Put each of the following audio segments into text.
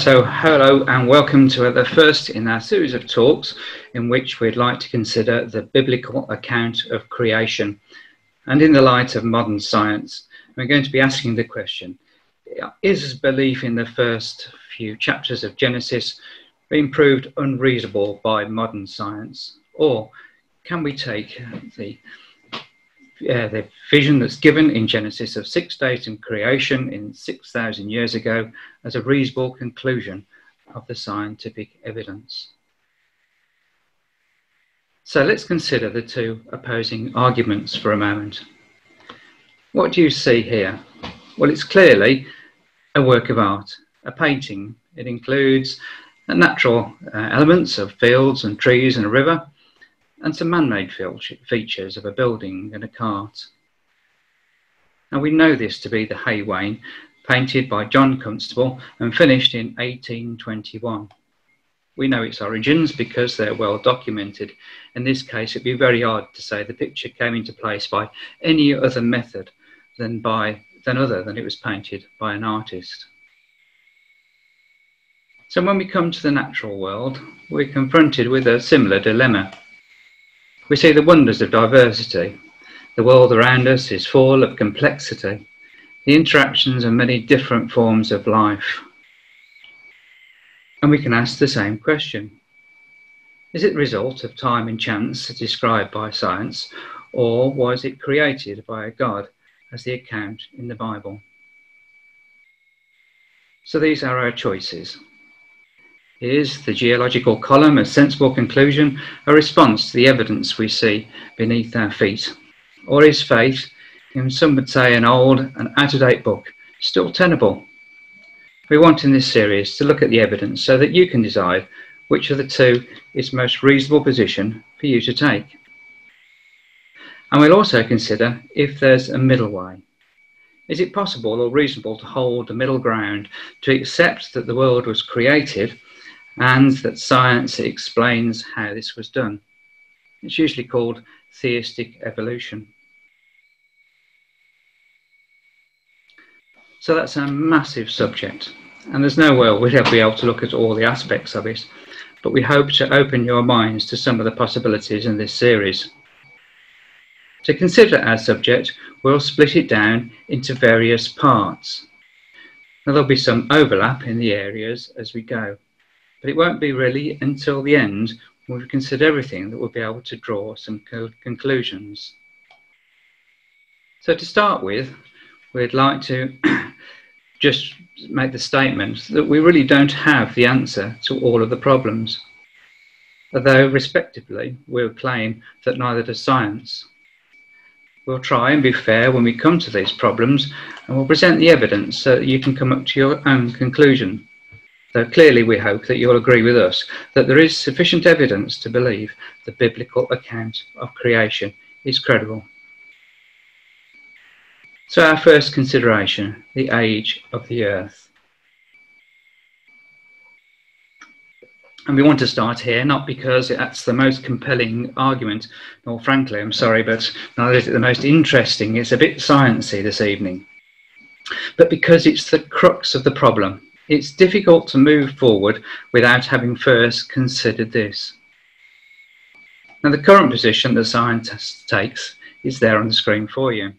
So, hello and welcome to the first in our series of talks in which we'd like to consider the biblical account of creation. And in the light of modern science, we're going to be asking the question Is belief in the first few chapters of Genesis being proved unreasonable by modern science? Or can we take the uh, the vision that's given in Genesis of six days in creation in 6,000 years ago as a reasonable conclusion of the scientific evidence. So let's consider the two opposing arguments for a moment. What do you see here? Well, it's clearly a work of art, a painting. It includes natural uh, elements of fields and trees and a river, and some man-made features of a building and a cart. And we know this to be the Hay Wain, painted by John Constable and finished in 1821. We know its origins because they're well documented. In this case, it'd be very hard to say the picture came into place by any other method than by than other than it was painted by an artist. So when we come to the natural world, we're confronted with a similar dilemma. We see the wonders of diversity. The world around us is full of complexity, the interactions of many different forms of life. And we can ask the same question Is it the result of time and chance described by science, or was it created by a God as the account in the Bible? So these are our choices. Is the geological column a sensible conclusion, a response to the evidence we see beneath our feet? Or is faith, in some would say an old and out of date book, still tenable? We want in this series to look at the evidence so that you can decide which of the two is most reasonable position for you to take. And we'll also consider if there's a middle way. Is it possible or reasonable to hold the middle ground to accept that the world was created and that science explains how this was done. It's usually called theistic evolution. So that's a massive subject, and there's no way we'll be able to look at all the aspects of it, but we hope to open your minds to some of the possibilities in this series. To consider our subject, we'll split it down into various parts. Now, there'll be some overlap in the areas as we go. But it won't be really until the end when we've considered everything that we'll be able to draw some co- conclusions. So to start with, we'd like to just make the statement that we really don't have the answer to all of the problems. Although, respectively, we'll claim that neither does science. We'll try and be fair when we come to these problems and we'll present the evidence so that you can come up to your own conclusion. Though clearly we hope that you'll agree with us that there is sufficient evidence to believe the biblical account of creation is credible. So, our first consideration the age of the earth. And we want to start here, not because that's the most compelling argument, nor frankly, I'm sorry, but neither is it the most interesting. It's a bit sciencey this evening. But because it's the crux of the problem it's difficult to move forward without having first considered this. Now, the current position that science takes is there on the screen for you.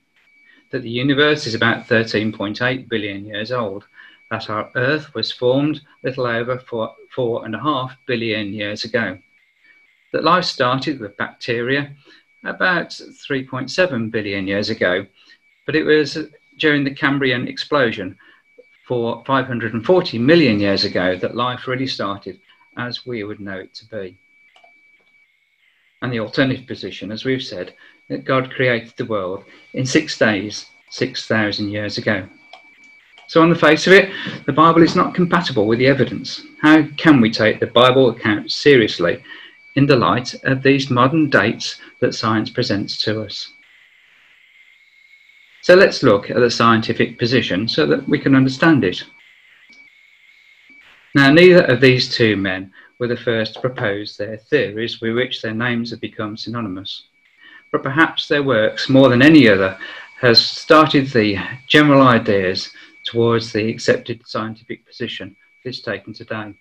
That the universe is about 13.8 billion years old, that our Earth was formed little over four, four and a half billion years ago, that life started with bacteria about 3.7 billion years ago, but it was during the Cambrian explosion for 540 million years ago that life really started as we would know it to be. And the alternative position, as we've said, that God created the world in six days, 6,000 years ago. So, on the face of it, the Bible is not compatible with the evidence. How can we take the Bible account seriously in the light of these modern dates that science presents to us? So let's look at the scientific position so that we can understand it. Now, neither of these two men were the first to propose their theories with which their names have become synonymous. But perhaps their works, more than any other, has started the general ideas towards the accepted scientific position that is taken today.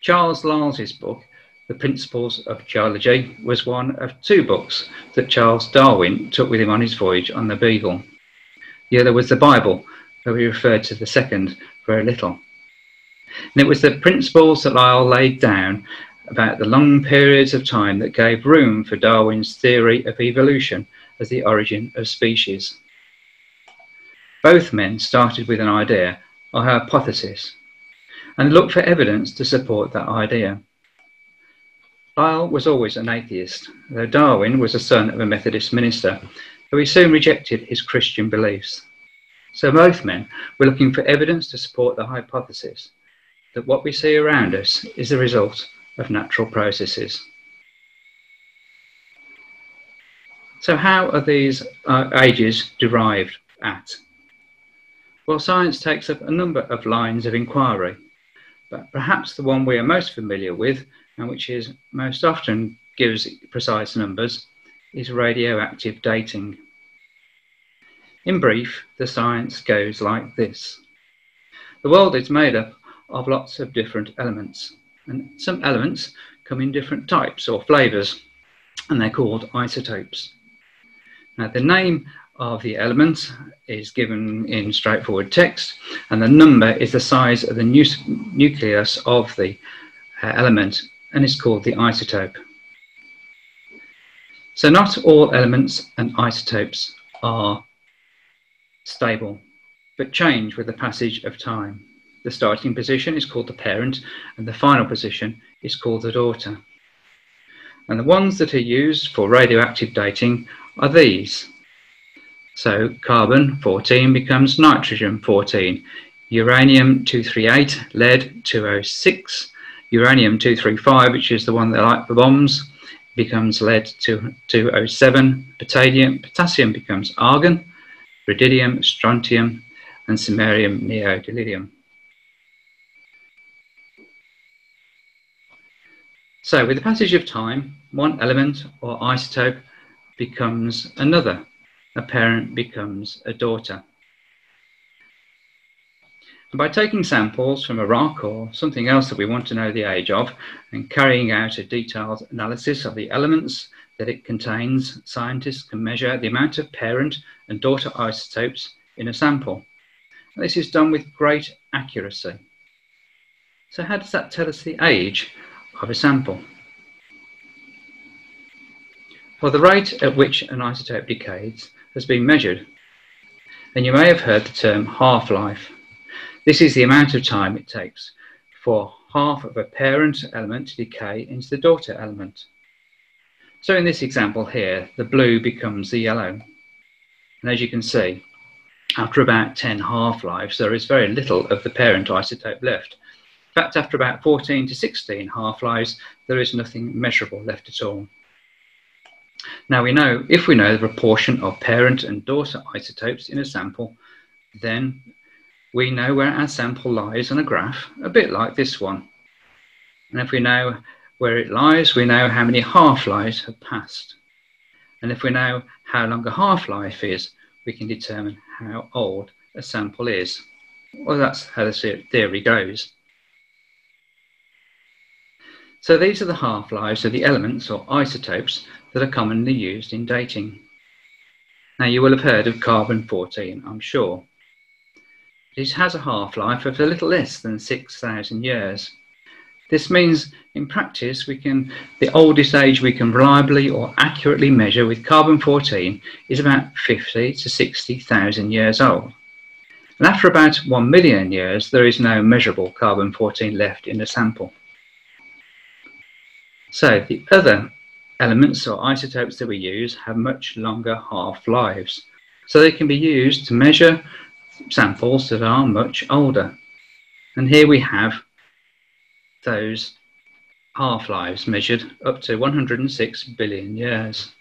Charles Lyell's book, The Principles of Geology, was one of two books that Charles Darwin took with him on his voyage on the Beagle. The other was the Bible, though he referred to the second very little. And it was the principles that Lyell laid down about the long periods of time that gave room for Darwin's theory of evolution as the origin of species. Both men started with an idea or a hypothesis and looked for evidence to support that idea. Lyell was always an atheist, though Darwin was the son of a Methodist minister, though he soon rejected his Christian beliefs. So both men were looking for evidence to support the hypothesis that what we see around us is the result of natural processes. So, how are these uh, ages derived at? Well, science takes up a number of lines of inquiry, but perhaps the one we are most familiar with, and which is most often gives precise numbers, is radioactive dating. In brief, the science goes like this. The world is made up of lots of different elements. And some elements come in different types or flavors, and they're called isotopes. Now, the name of the element is given in straightforward text, and the number is the size of the nu nucleus of the uh, element, and is called the isotope. So, not all elements and isotopes are stable, but change with the passage of time. The starting position is called the parent, and the final position is called the daughter. And the ones that are used for radioactive dating are these. So carbon 14 becomes nitrogen 14, uranium 238, lead 206, uranium 235, which is the one they like for bombs, becomes lead 207, potassium, potassium becomes argon, rubidium, strontium, and samarium neodymium. So with the passage of time, one element or isotope becomes another. A parent becomes a daughter. By taking samples from a rock or something else that we want to know the age of and carrying out a detailed analysis of the elements that it contains, scientists can measure the amount of parent and daughter isotopes in a sample. This is done with great accuracy. So how does that tell us the age of a sample. Well, the rate at which an isotope decays has been measured, and you may have heard the term half-life. This is the amount of time it takes for half of a parent element to decay into the daughter element. So in this example here, the blue becomes the yellow. And as you can see, after about 10 half-lives, there is very little of the parent isotope left. In fact, after about 14 to 16 half-lives, there is nothing measurable left at all. Now we know, if we know the proportion of parent and daughter isotopes in a sample, then we know where our sample lies on a graph, a bit like this one. And if we know where it lies, we know how many half-lives have passed. And if we know how long a half-life is, we can determine how old a sample is. Well, that's how the theory goes. So these are the half-lives of the elements or isotopes that are commonly used in dating. Now you will have heard of carbon-14, I'm sure. It has a half-life of a little less than 6,000 years. This means in practice we can the oldest age we can reliably or accurately measure with carbon-14 is about 50 to 60,000 years old. And after about 1 million years there is no measurable carbon-14 left in the sample. So the other elements or isotopes that we use have much longer half-lives. So they can be used to measure samples that are much older. And here we have those half-lives measured up to 106 billion years.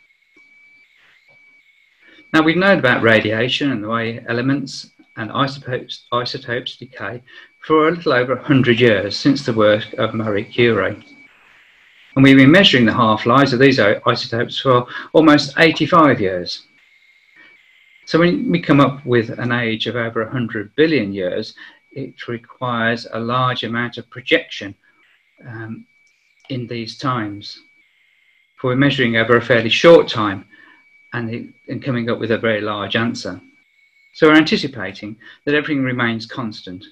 Now we've known about radiation and the way elements and isotopes, isotopes decay for a little over 100 years since the work of Marie Curie. And we've been measuring the half-lives of these isotopes for almost 85 years. So when we come up with an age of over 100 billion years, it requires a large amount of projection um, in these times. For we're measuring over a fairly short time and, it, and coming up with a very large answer. So we're anticipating that everything remains constant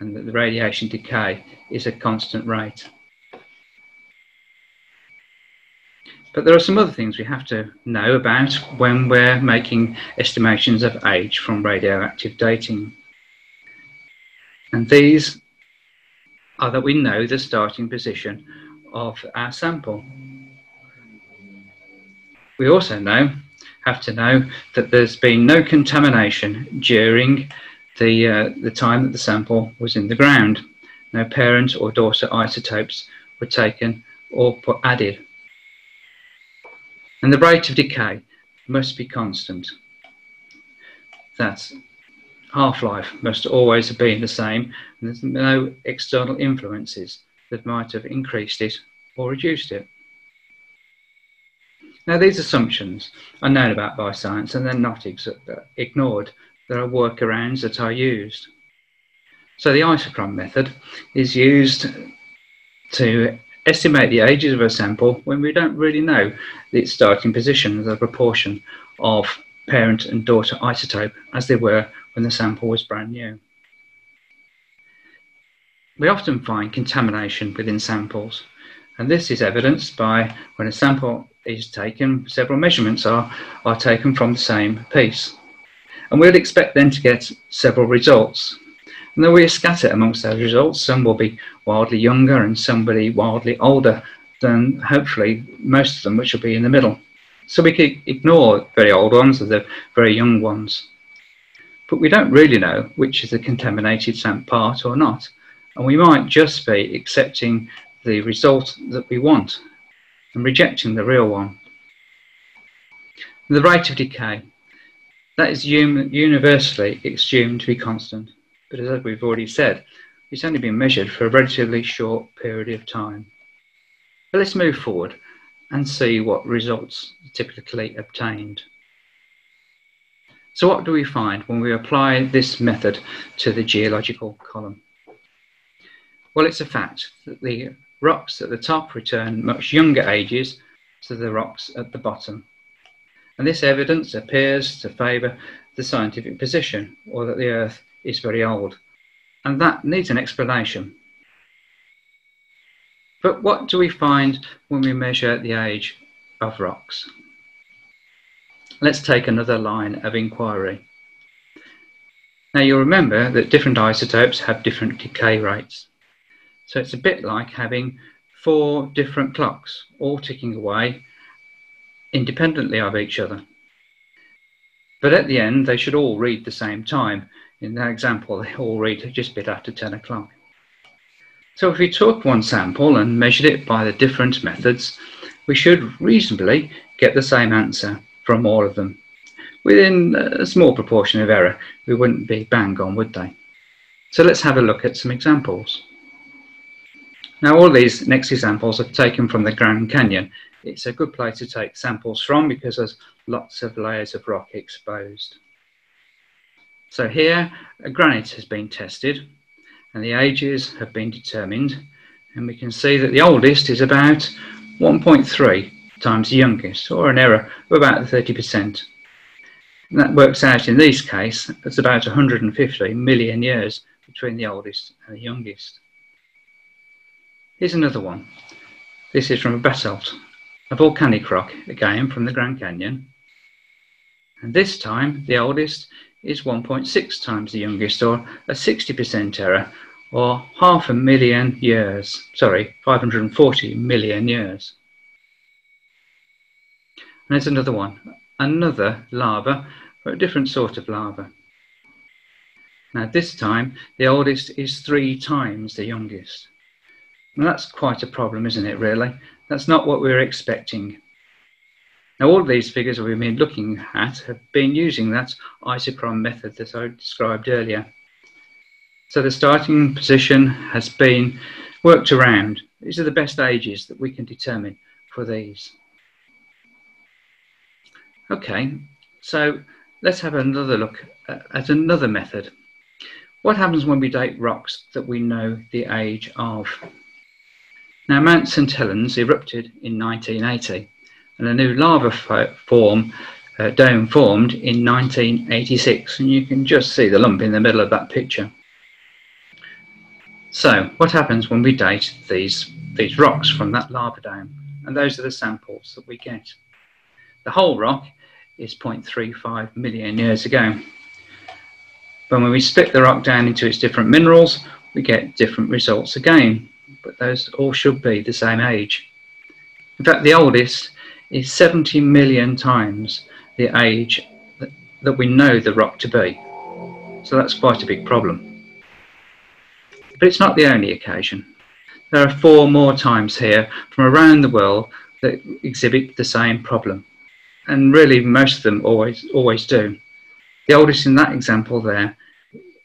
and that the radiation decay is a constant rate. But there are some other things we have to know about when we're making estimations of age from radioactive dating. And these are that we know the starting position of our sample. We also know, have to know that there's been no contamination during the, uh, the time that the sample was in the ground. No parent or daughter isotopes were taken or added. And the rate of decay must be constant. That's half-life must always have been the same and there's no external influences that might have increased it or reduced it. Now these assumptions are known about by science and they're not ignored. There are workarounds that are used. So the isochron method is used to estimate the ages of a sample when we don't really know its starting position, the proportion of parent and daughter isotope as they were when the sample was brand new. We often find contamination within samples, and this is evidenced by when a sample is taken, several measurements are, are taken from the same piece. And we'll expect then to get several results. And then we scatter amongst those results. Some will be wildly younger and some will be wildly older than hopefully most of them, which will be in the middle. So we could ignore very old ones or the very young ones. But we don't really know which is the contaminated SAMP part or not. And we might just be accepting the result that we want and rejecting the real one. The rate of decay, that is universally assumed to be constant. But as we've already said, it's only been measured for a relatively short period of time. But let's move forward and see what results are typically obtained. So what do we find when we apply this method to the geological column? Well, it's a fact that the rocks at the top return much younger ages to the rocks at the bottom. And this evidence appears to favour the scientific position, or that the Earth is very old. And that needs an explanation. But what do we find when we measure the age of rocks? Let's take another line of inquiry. Now you'll remember that different isotopes have different decay rates. So it's a bit like having four different clocks all ticking away independently of each other. But at the end, they should all read the same time. In that example, they all read just a bit after 10 o'clock. So if we took one sample and measured it by the different methods, we should reasonably get the same answer from all of them. Within a small proportion of error, we wouldn't be bang on, would they? So let's have a look at some examples. Now all these next examples are taken from the Grand Canyon. It's a good place to take samples from because there's lots of layers of rock exposed. So here, a granite has been tested and the ages have been determined. And we can see that the oldest is about 1.3 times the youngest, or an error of about 30%. And that works out in this case, it's about 150 million years between the oldest and the youngest. Here's another one. This is from a basalt, a volcanic rock, again from the Grand Canyon. And this time, the oldest is 1.6 times the youngest, or a 60% error, or half a million years. Sorry, 540 million years. And there's another one, another lava, but a different sort of lava. Now this time, the oldest is three times the youngest. That's quite a problem, isn't it, really? That's not what we were expecting. Now, all these figures we've been looking at have been using that isochron method that I described earlier. So the starting position has been worked around. These are the best ages that we can determine for these. Okay, so let's have another look at another method. What happens when we date rocks that we know the age of? Now, Mount St Helens erupted in 1980 and a new lava form uh, dome formed in 1986 and you can just see the lump in the middle of that picture. So what happens when we date these, these rocks from that lava dome? And those are the samples that we get. The whole rock is 0.35 million years ago. But when we split the rock down into its different minerals, we get different results again, but those all should be the same age. In fact, the oldest is 70 million times the age that, that we know the rock to be. So that's quite a big problem. But it's not the only occasion. There are four more times here from around the world that exhibit the same problem. And really, most of them always, always do. The oldest in that example there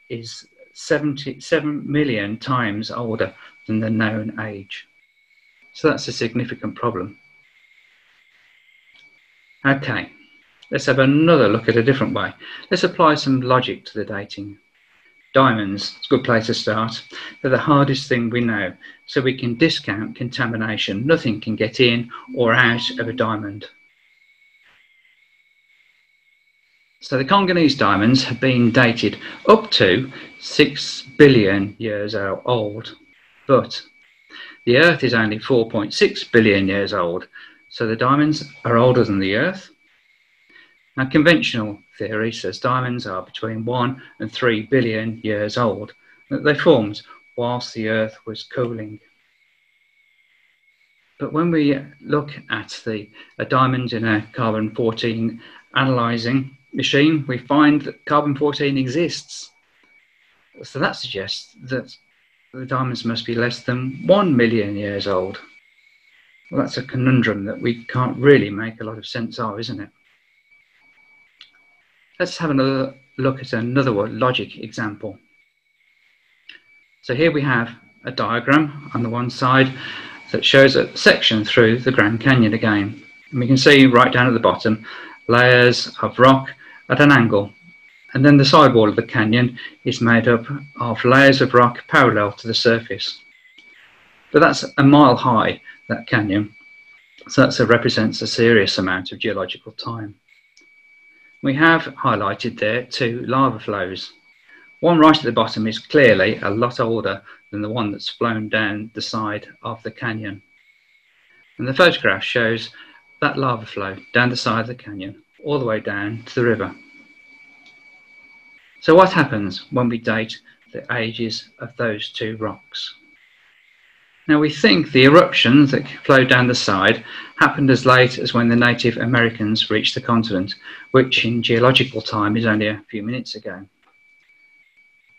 is 77 million times older than the known age. So that's a significant problem. Okay, let's have another look at a different way. Let's apply some logic to the dating. Diamonds, it's a good place to start. They're the hardest thing we know, so we can discount contamination. Nothing can get in or out of a diamond. So the Congolese diamonds have been dated up to 6 billion years old, but the Earth is only 4.6 billion years old, so the diamonds are older than the Earth. Now, conventional theory says diamonds are between 1 and 3 billion years old, that they formed whilst the Earth was cooling. But when we look at the a diamond in a carbon 14 analyzing machine, we find that carbon-14 exists. So that suggests that the diamonds must be less than 1 million years old. Well, that's a conundrum that we can't really make a lot of sense of, isn't it? Let's have another look at another logic example. So here we have a diagram on the one side that shows a section through the Grand Canyon again. And we can see right down at the bottom layers of rock at an angle. And then the sidewall of the canyon is made up of layers of rock parallel to the surface. But that's a mile high, that canyon. So that represents a serious amount of geological time. We have highlighted there two lava flows. One right at the bottom is clearly a lot older than the one that's flown down the side of the canyon. And the photograph shows that lava flow down the side of the canyon all the way down to the river. So what happens when we date the ages of those two rocks? Now we think the eruptions that flowed down the side happened as late as when the Native Americans reached the continent, which in geological time is only a few minutes ago.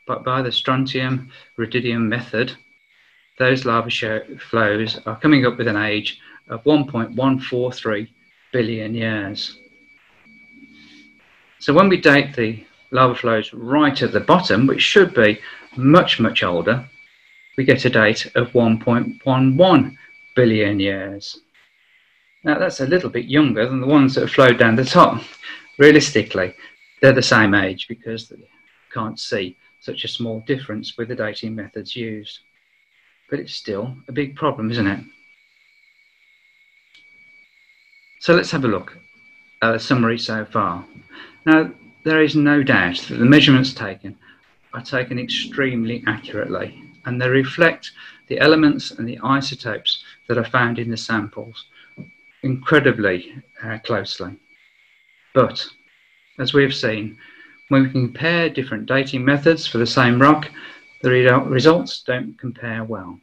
But by the strontium rubidium method, those lava flows are coming up with an age of 1.143 billion years. So when we date the lava flows right at the bottom, which should be much, much older, we get a date of 1.11 billion years. Now that's a little bit younger than the ones that have flowed down the top. Realistically, they're the same age because they can't see such a small difference with the dating methods used. But it's still a big problem, isn't it? So let's have a look at a summary so far. Now, there is no doubt that the measurements taken are taken extremely accurately and they reflect the elements and the isotopes that are found in the samples incredibly uh, closely. But, as we have seen, when we compare different dating methods for the same rock, the re results don't compare well.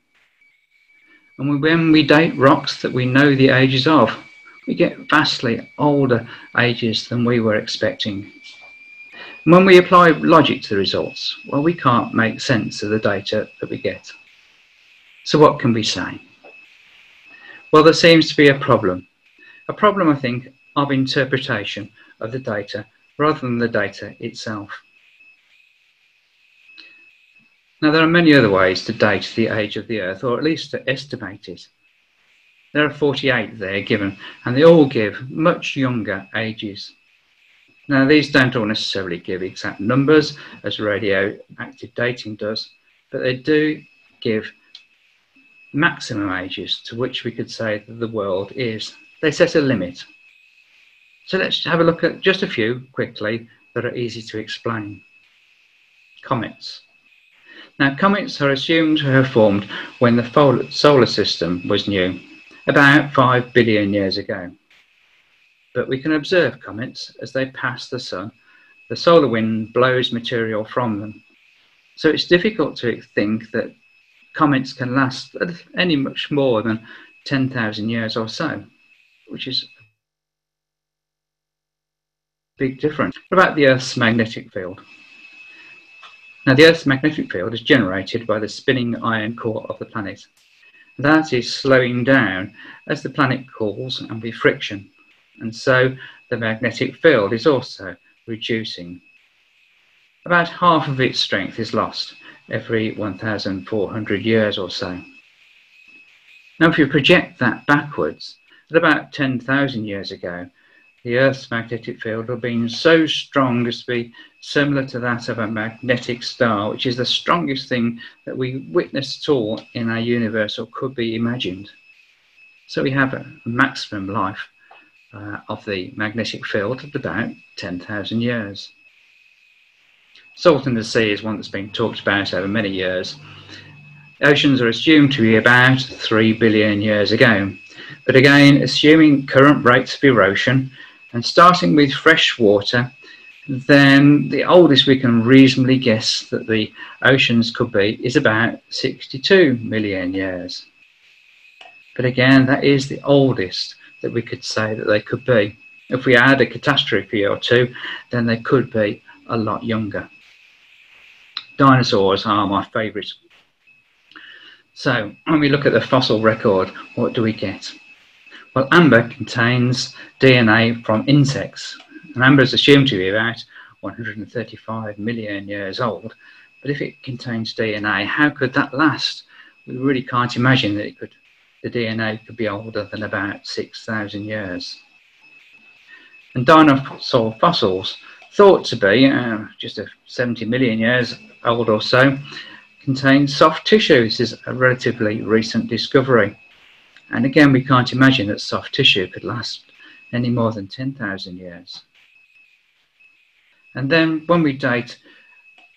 And when we date rocks that we know the ages of, we get vastly older ages than we were expecting. When we apply logic to the results, well, we can't make sense of the data that we get. So what can we say? Well, there seems to be a problem. A problem, I think, of interpretation of the data rather than the data itself. Now, there are many other ways to date the age of the Earth, or at least to estimate it. There are 48 there given, and they all give much younger ages. Now, these don't all necessarily give exact numbers as radioactive dating does, but they do give maximum ages to which we could say that the world is. They set a limit. So let's have a look at just a few quickly that are easy to explain. Comets. Now, comets are assumed to have formed when the solar system was new, about 5 billion years ago. But we can observe comets as they pass the sun. The solar wind blows material from them. So it's difficult to think that comets can last any much more than 10,000 years or so, which is a big difference. What about the Earth's magnetic field? Now, the Earth's magnetic field is generated by the spinning iron core of the planet. That is slowing down as the planet cools and with friction, and so the magnetic field is also reducing. About half of its strength is lost every 1,400 years or so. Now, if you project that backwards, at about 10,000 years ago, the Earth's magnetic field will been so strong as to be similar to that of a magnetic star, which is the strongest thing that we witness at all in our universe or could be imagined. So we have a maximum life uh, of the magnetic field at about 10,000 years. Salt in the sea is one that's been talked about over many years. Oceans are assumed to be about 3 billion years ago. But again, assuming current rates of erosion and starting with fresh water, then the oldest we can reasonably guess that the oceans could be is about 62 million years. But again, that is the oldest that we could say that they could be. If we add a catastrophe or two, then they could be a lot younger. Dinosaurs are my favourite. So when we look at the fossil record, what do we get? Well, amber contains DNA from insects, and amber is assumed to be about 135 million years old. But if it contains DNA, how could that last? We really can't imagine that it could, the DNA could be older than about 6,000 years. And dinosaur fossils, thought to be uh, just a 70 million years old or so, contain soft tissue. This is a relatively recent discovery. And again, we can't imagine that soft tissue could last any more than 10,000 years. And then when we date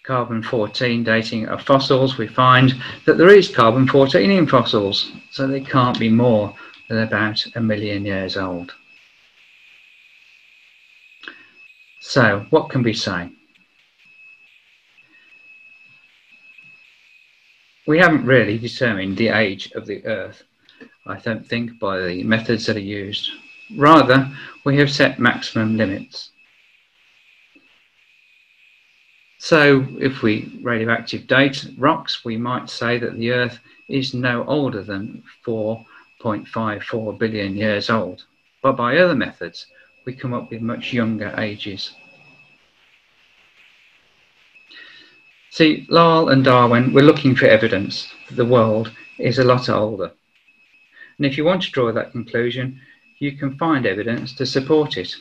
carbon 14 dating of fossils, we find that there is carbon 14 in fossils, so they can't be more than about a million years old. So, what can we say? We haven't really determined the age of the Earth I don't think, by the methods that are used. Rather, we have set maximum limits. So, if we radioactive date rocks, we might say that the Earth is no older than 4.54 billion years old. But by other methods, we come up with much younger ages. See, Lyell and Darwin were looking for evidence that the world is a lot older. And if you want to draw that conclusion, you can find evidence to support it.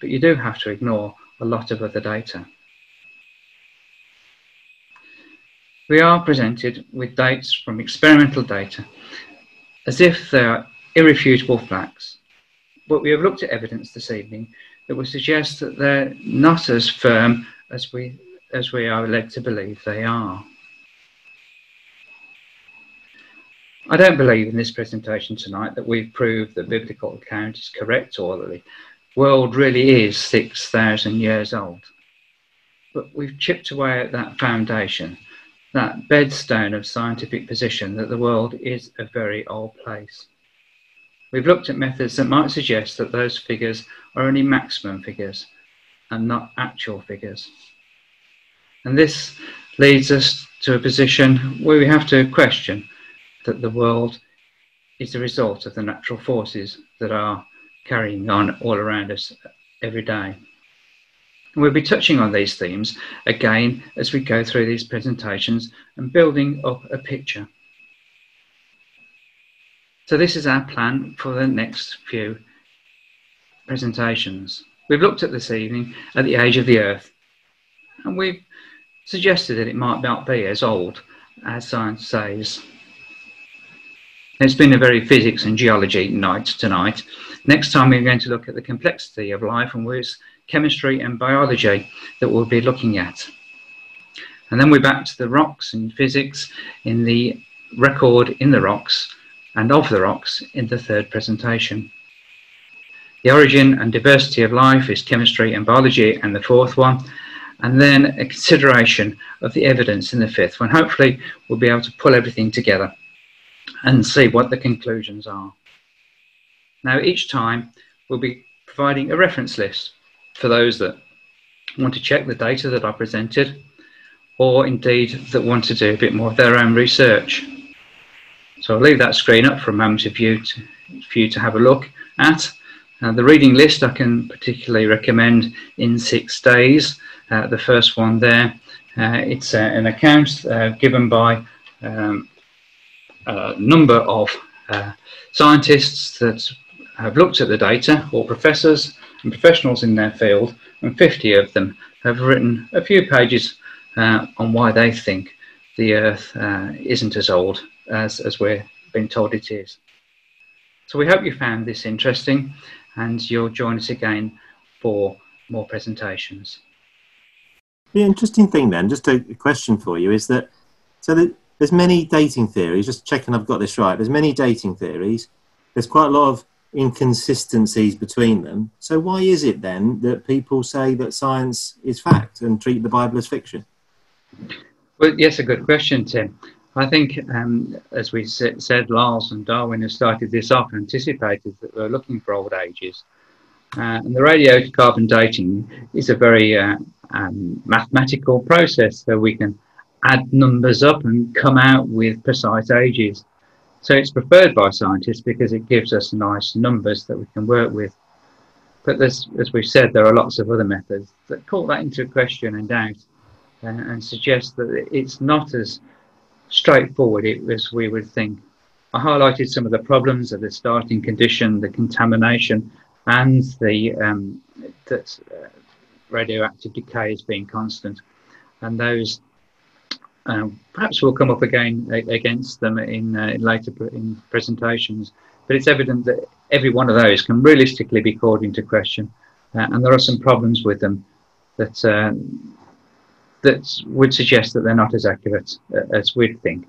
But you do have to ignore a lot of other data. We are presented with dates from experimental data as if they are irrefutable facts. But we have looked at evidence this evening that would suggest that they're not as firm as we, as we are led to believe they are. I don't believe in this presentation tonight that we've proved the biblical account is correct or that the world really is 6,000 years old. But we've chipped away at that foundation, that bedstone of scientific position that the world is a very old place. We've looked at methods that might suggest that those figures are only maximum figures and not actual figures. And this leads us to a position where we have to question that the world is the result of the natural forces that are carrying on all around us every day. And we'll be touching on these themes again as we go through these presentations and building up a picture. So this is our plan for the next few presentations. we've looked at this evening at the age of the Earth, and we've suggested that it might not be as old as science says. It's been a very physics and geology night tonight. Next time we're going to look at the complexity of life and where it's chemistry and biology that we'll be looking at. And then we're back to the rocks and physics in the record in the rocks and of the rocks in the third presentation. The origin and diversity of life is chemistry and biology and the fourth one. And then a consideration of the evidence in the fifth one. Hopefully we'll be able to pull everything together and see what the conclusions are. Now, each time we'll be providing a reference list for those that want to check the data that I presented or indeed that want to do a bit more of their own research. So I'll leave that screen up for a moment of to, for you to have a look at. Uh, the reading list I can particularly recommend in six days. Uh, the first one there, uh, it's uh, an account uh, given by um, a number of uh, scientists that have looked at the data, or professors and professionals in their field, and 50 of them have written a few pages uh, on why they think the Earth uh, isn't as old as, as we're being told it is. So we hope you found this interesting and you'll join us again for more presentations. The interesting thing then, just a question for you, is that so that there's many dating theories. Just checking I've got this right. There's many dating theories. There's quite a lot of inconsistencies between them. So why is it then that people say that science is fact and treat the Bible as fiction? Well, yes, a good question, Tim. I think, um, as we said, Lars and Darwin have started this off, and anticipated that we're looking for old ages. Uh, and the radiocarbon dating is a very uh, um, mathematical process, so we can add numbers up and come out with precise ages. So it's preferred by scientists because it gives us nice numbers that we can work with. But as we've said, there are lots of other methods that call that into question and doubt uh, and suggest that it's not as straightforward as we would think. I highlighted some of the problems of the starting condition, the contamination, and the um, that uh, radioactive decay is being constant, and those um, perhaps we'll come up again against them in, uh, in later in presentations, but it's evident that every one of those can realistically be called into question, uh, and there are some problems with them that uh, that would suggest that they're not as accurate uh, as we'd think.